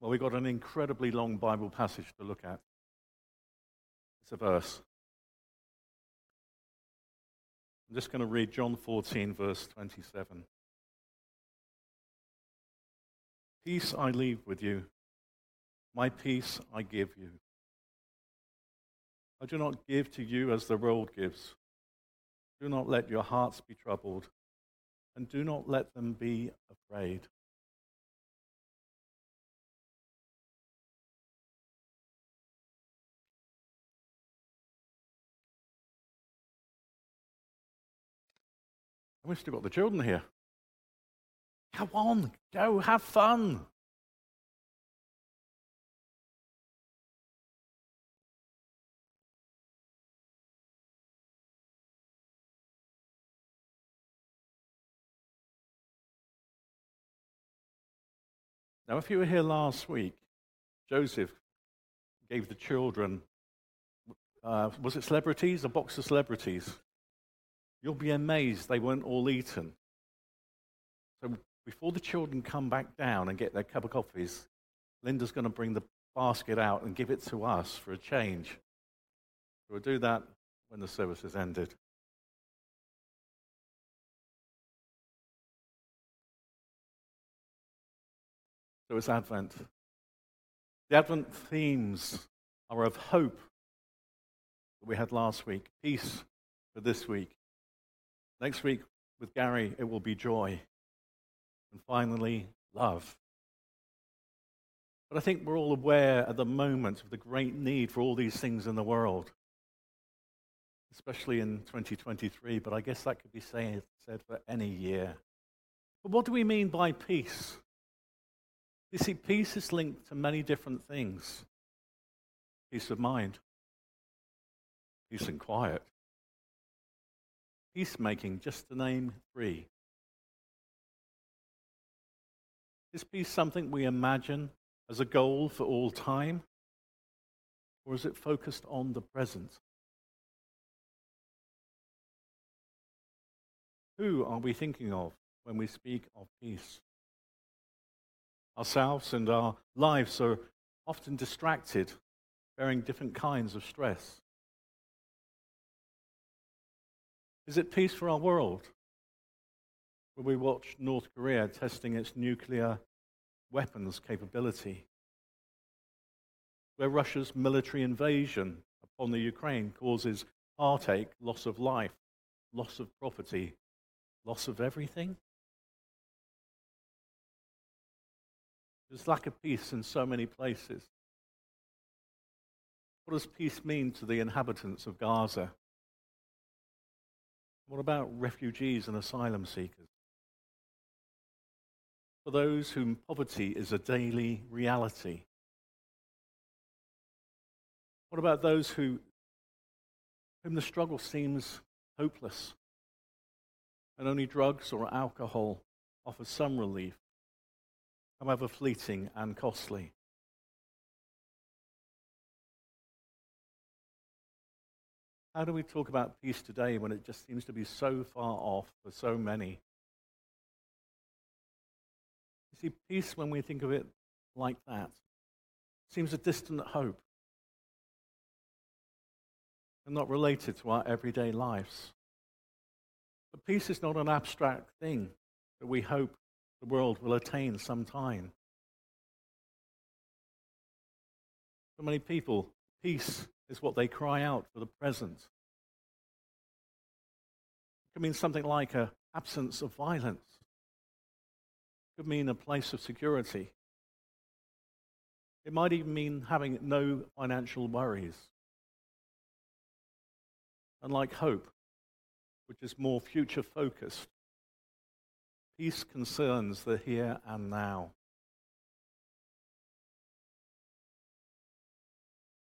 Well, we've got an incredibly long Bible passage to look at. It's a verse. I'm just going to read John 14, verse 27. Peace I leave with you, my peace I give you. I do not give to you as the world gives. Do not let your hearts be troubled, and do not let them be afraid. We've still got the children here. Come on, go have fun. Now, if you were here last week, Joseph gave the children, uh, was it celebrities? A box of celebrities. You'll be amazed they weren't all eaten. So before the children come back down and get their cup of coffees, Linda's going to bring the basket out and give it to us for a change. We'll do that when the service has ended. So it's Advent. The Advent themes are of hope that we had last week, peace for this week, Next week with Gary, it will be joy. And finally, love. But I think we're all aware at the moment of the great need for all these things in the world, especially in 2023, but I guess that could be said, said for any year. But what do we mean by peace? You see, peace is linked to many different things peace of mind, peace and quiet, Peacemaking, just to name three. Is peace something we imagine as a goal for all time? Or is it focused on the present? Who are we thinking of when we speak of peace? Ourselves and our lives are often distracted, bearing different kinds of stress. Is it peace for our world? Will we watch North Korea testing its nuclear weapons capability? Where Russia's military invasion upon the Ukraine causes heartache, loss of life, loss of property, loss of everything? There's lack of peace in so many places. What does peace mean to the inhabitants of Gaza? What about refugees and asylum seekers? For those whom poverty is a daily reality. What about those who, whom the struggle seems hopeless and only drugs or alcohol offer some relief, however fleeting and costly? How do we talk about peace today when it just seems to be so far off for so many? You see, peace, when we think of it like that, seems a distant hope and not related to our everyday lives. But peace is not an abstract thing that we hope the world will attain sometime. For many people, peace is what they cry out for the present. It could mean something like an absence of violence. It could mean a place of security. It might even mean having no financial worries. Unlike hope, which is more future focused, peace concerns the here and now.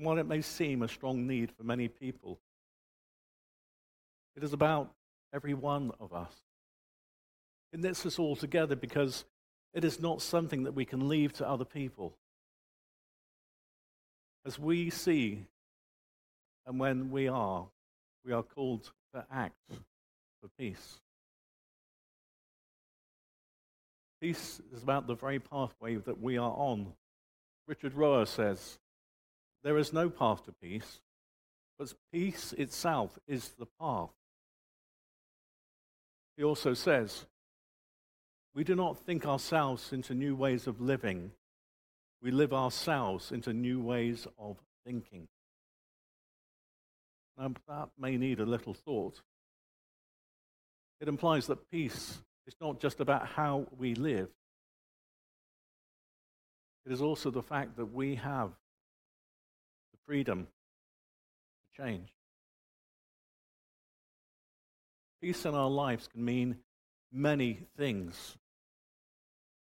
And while it may seem a strong need for many people, it is about every one of us. It knits us all together because it is not something that we can leave to other people. As we see and when we are, we are called to act for peace. Peace is about the very pathway that we are on Richard Rohr says, There is no path to peace, but peace itself is the path. He also says, We do not think ourselves into new ways of living, we live ourselves into new ways of thinking. Now, that may need a little thought. It implies that peace is not just about how we live, it is also the fact that we have freedom to change. Peace in our lives can mean many things.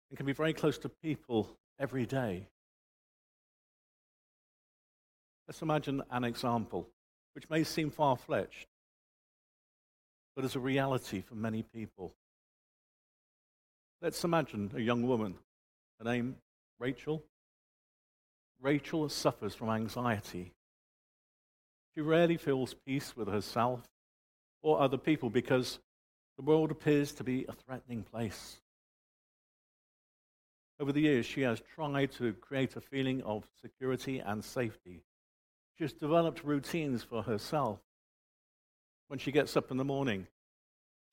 It can be very close to people every day. Let's imagine an example which may seem far fetched, but is a reality for many people. Let's imagine a young woman, her name Rachel. Rachel suffers from anxiety. She rarely feels peace with herself or other people because the world appears to be a threatening place. Over the years, she has tried to create a feeling of security and safety. She has developed routines for herself. When she gets up in the morning,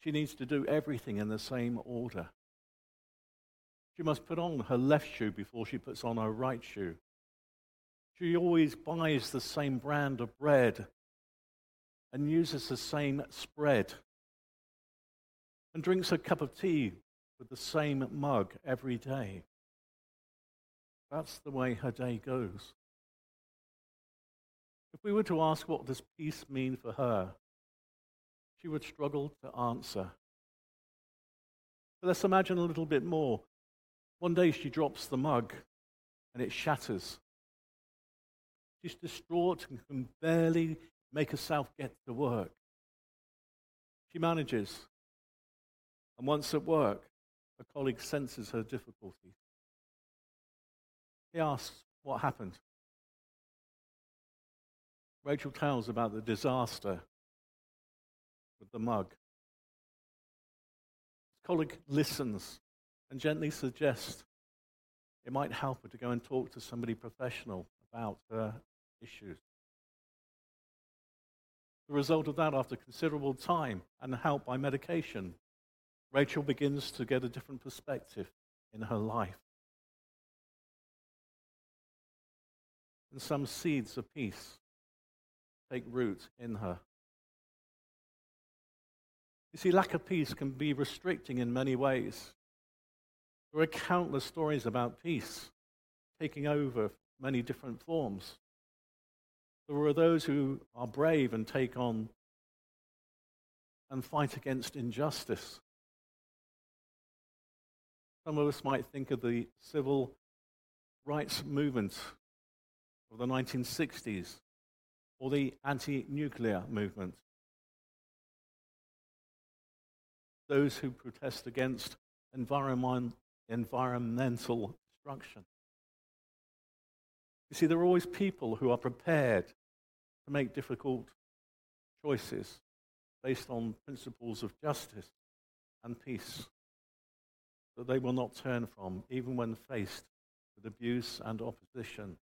she needs to do everything in the same order. She must put on her left shoe before she puts on her right shoe. She always buys the same brand of bread and uses the same spread and drinks a cup of tea with the same mug every day. That's the way her day goes. If we were to ask what does peace mean for her, she would struggle to answer. But let's imagine a little bit more. One day she drops the mug and it shatters. She's distraught and can barely make herself get to work. She manages. And once at work, a colleague senses her difficulty. He asks, What happened? Rachel tells about the disaster with the mug. His colleague listens and gently suggests it might help her to go and talk to somebody professional about her issues. The result of that, after considerable time and help by medication, Rachel begins to get a different perspective in her life. And some seeds of peace take root in her. You see, lack of peace can be restricting in many ways. There are countless stories about peace taking over many different forms. There are those who are brave and take on and fight against injustice. Some of us might think of the civil rights movement of the 1960s or the anti nuclear movement. Those who protest against environment, environmental destruction. You see, there are always people who are prepared to make difficult choices based on principles of justice and peace that they will not turn from, even when faced with abuse and opposition.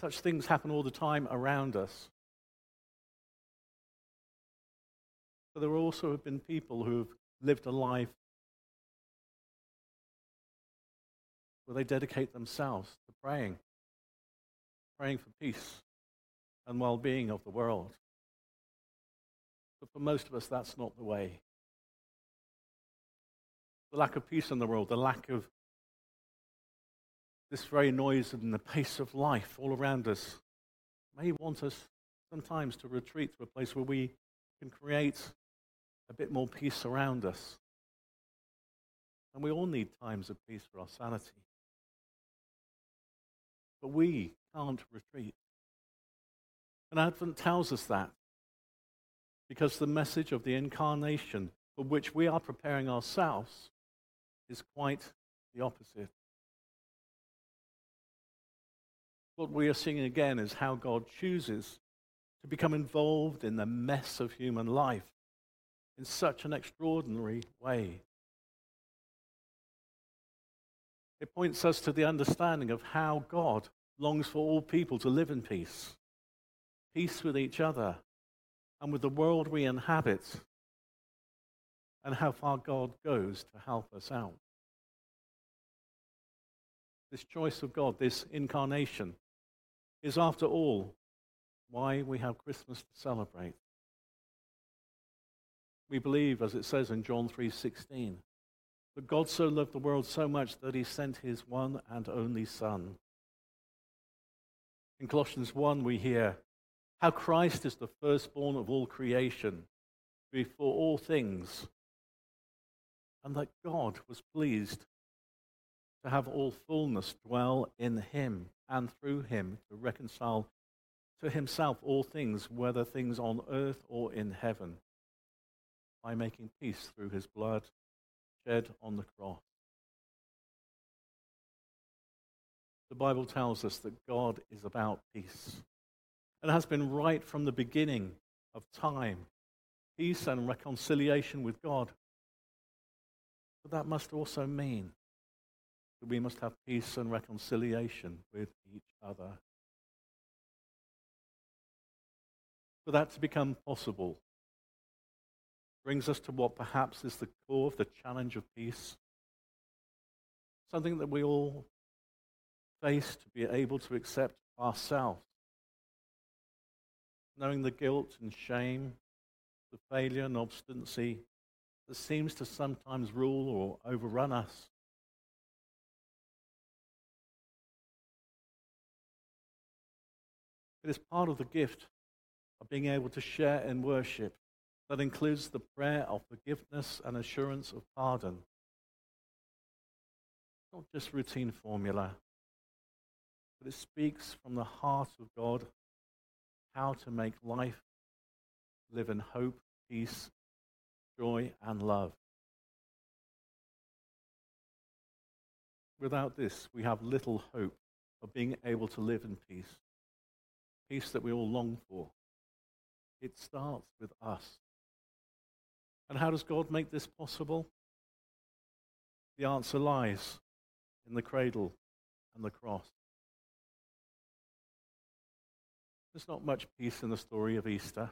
Such things happen all the time around us. But there also have been people who have lived a life where they dedicate themselves to praying, praying for peace and well being of the world. But for most of us, that's not the way. The lack of peace in the world, the lack of this very noise and the pace of life all around us may want us sometimes to retreat to a place where we can create a bit more peace around us. And we all need times of peace for our sanity. But we can't retreat. And Advent tells us that because the message of the incarnation for which we are preparing ourselves is quite the opposite. What we are seeing again is how God chooses to become involved in the mess of human life in such an extraordinary way. It points us to the understanding of how God longs for all people to live in peace, peace with each other and with the world we inhabit, and how far God goes to help us out. This choice of God, this incarnation, is after all why we have Christmas to celebrate. We believe, as it says in John 3:16, that God so loved the world so much that he sent his one and only Son. In Colossians 1, we hear how Christ is the firstborn of all creation, before all things, and that God was pleased to have all fullness dwell in him and through him to reconcile to himself all things, whether things on earth or in heaven, by making peace through his blood shed on the cross. The Bible tells us that God is about peace and has been right from the beginning of time peace and reconciliation with God. But that must also mean that we must have peace and reconciliation with each other. For that to become possible brings us to what perhaps is the core of the challenge of peace. Something that we all face to be able to accept ourselves. Knowing the guilt and shame, the failure and obstinacy that seems to sometimes rule or overrun us. It is part of the gift of being able to share in worship that includes the prayer of forgiveness and assurance of pardon. Not just routine formula, but it speaks from the heart of God how to make life live in hope, peace, joy, and love. Without this, we have little hope of being able to live in peace, peace that we all long for. It starts with us. And how does God make this possible? The answer lies in the cradle and the cross. There's not much peace in the story of Easter.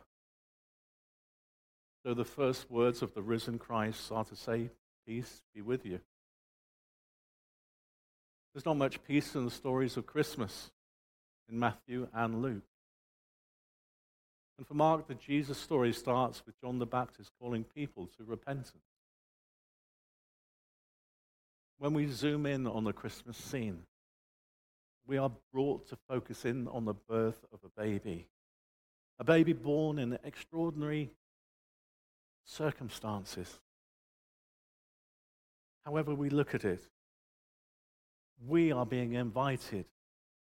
So the first words of the risen Christ are to say, Peace be with you. There's not much peace in the stories of Christmas in Matthew and Luke. And for Mark, the Jesus story starts with John the Baptist calling people to repentance. When we zoom in on the Christmas scene, we are brought to focus in on the birth of a baby. A baby born in extraordinary circumstances. However, we look at it, we are being invited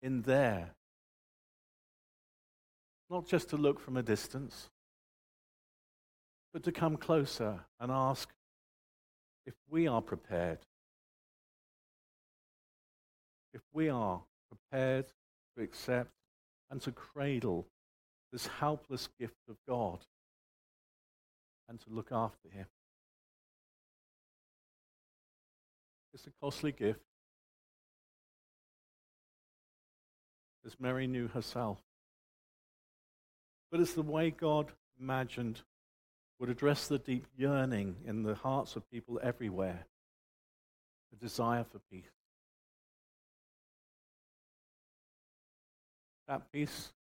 in there not just to look from a distance, but to come closer and ask if we are prepared. If we are prepared to accept and to cradle this helpless gift of God and to look after Him. It's a costly gift, as Mary knew herself. But it's the way God imagined would address the deep yearning in the hearts of people everywhere, the desire for peace. That peace,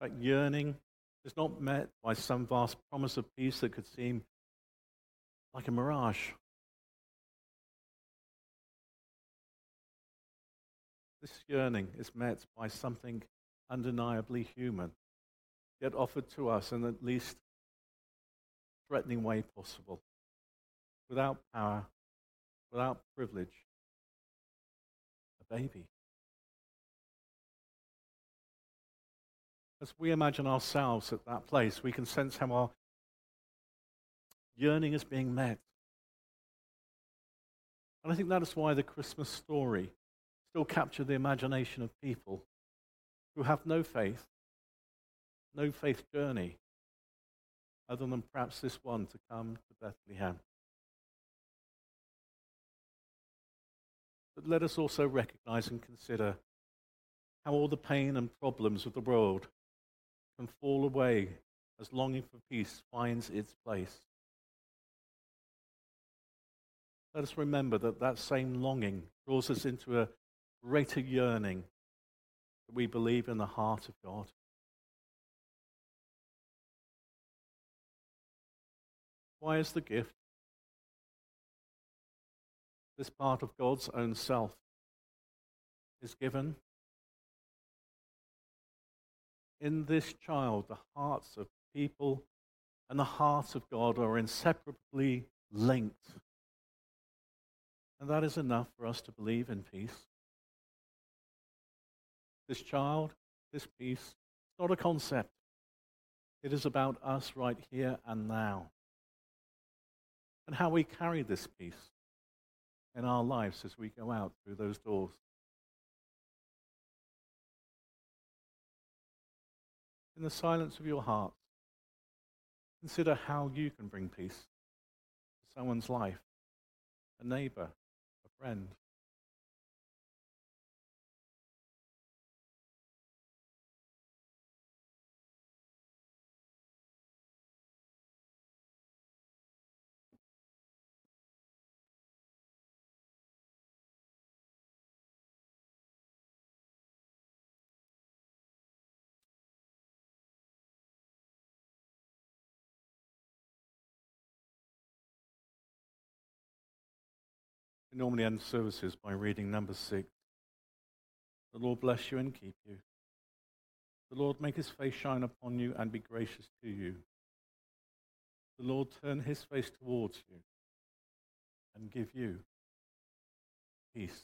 that yearning, is not met by some vast promise of peace that could seem like a mirage. This yearning is met by something undeniably human yet offered to us in the least threatening way possible, without power, without privilege. A baby. As we imagine ourselves at that place, we can sense how our yearning is being met. And I think that is why the Christmas story still captured the imagination of people who have no faith, no faith journey other than perhaps this one to come to Bethlehem. But let us also recognize and consider how all the pain and problems of the world can fall away as longing for peace finds its place. Let us remember that that same longing draws us into a greater yearning that we believe in the heart of God. Why is the gift? This part of God's own self is given. In this child, the hearts of people and the heart of God are inseparably linked. And that is enough for us to believe in peace. This child, this peace, it's not a concept. It is about us right here and now. And how we carry this peace in our lives as we go out through those doors. In the silence of your heart, consider how you can bring peace to someone's life, a neighbor, a friend. We normally end services by reading number six. The Lord bless you and keep you. The Lord make his face shine upon you and be gracious to you. The Lord turn his face towards you and give you peace.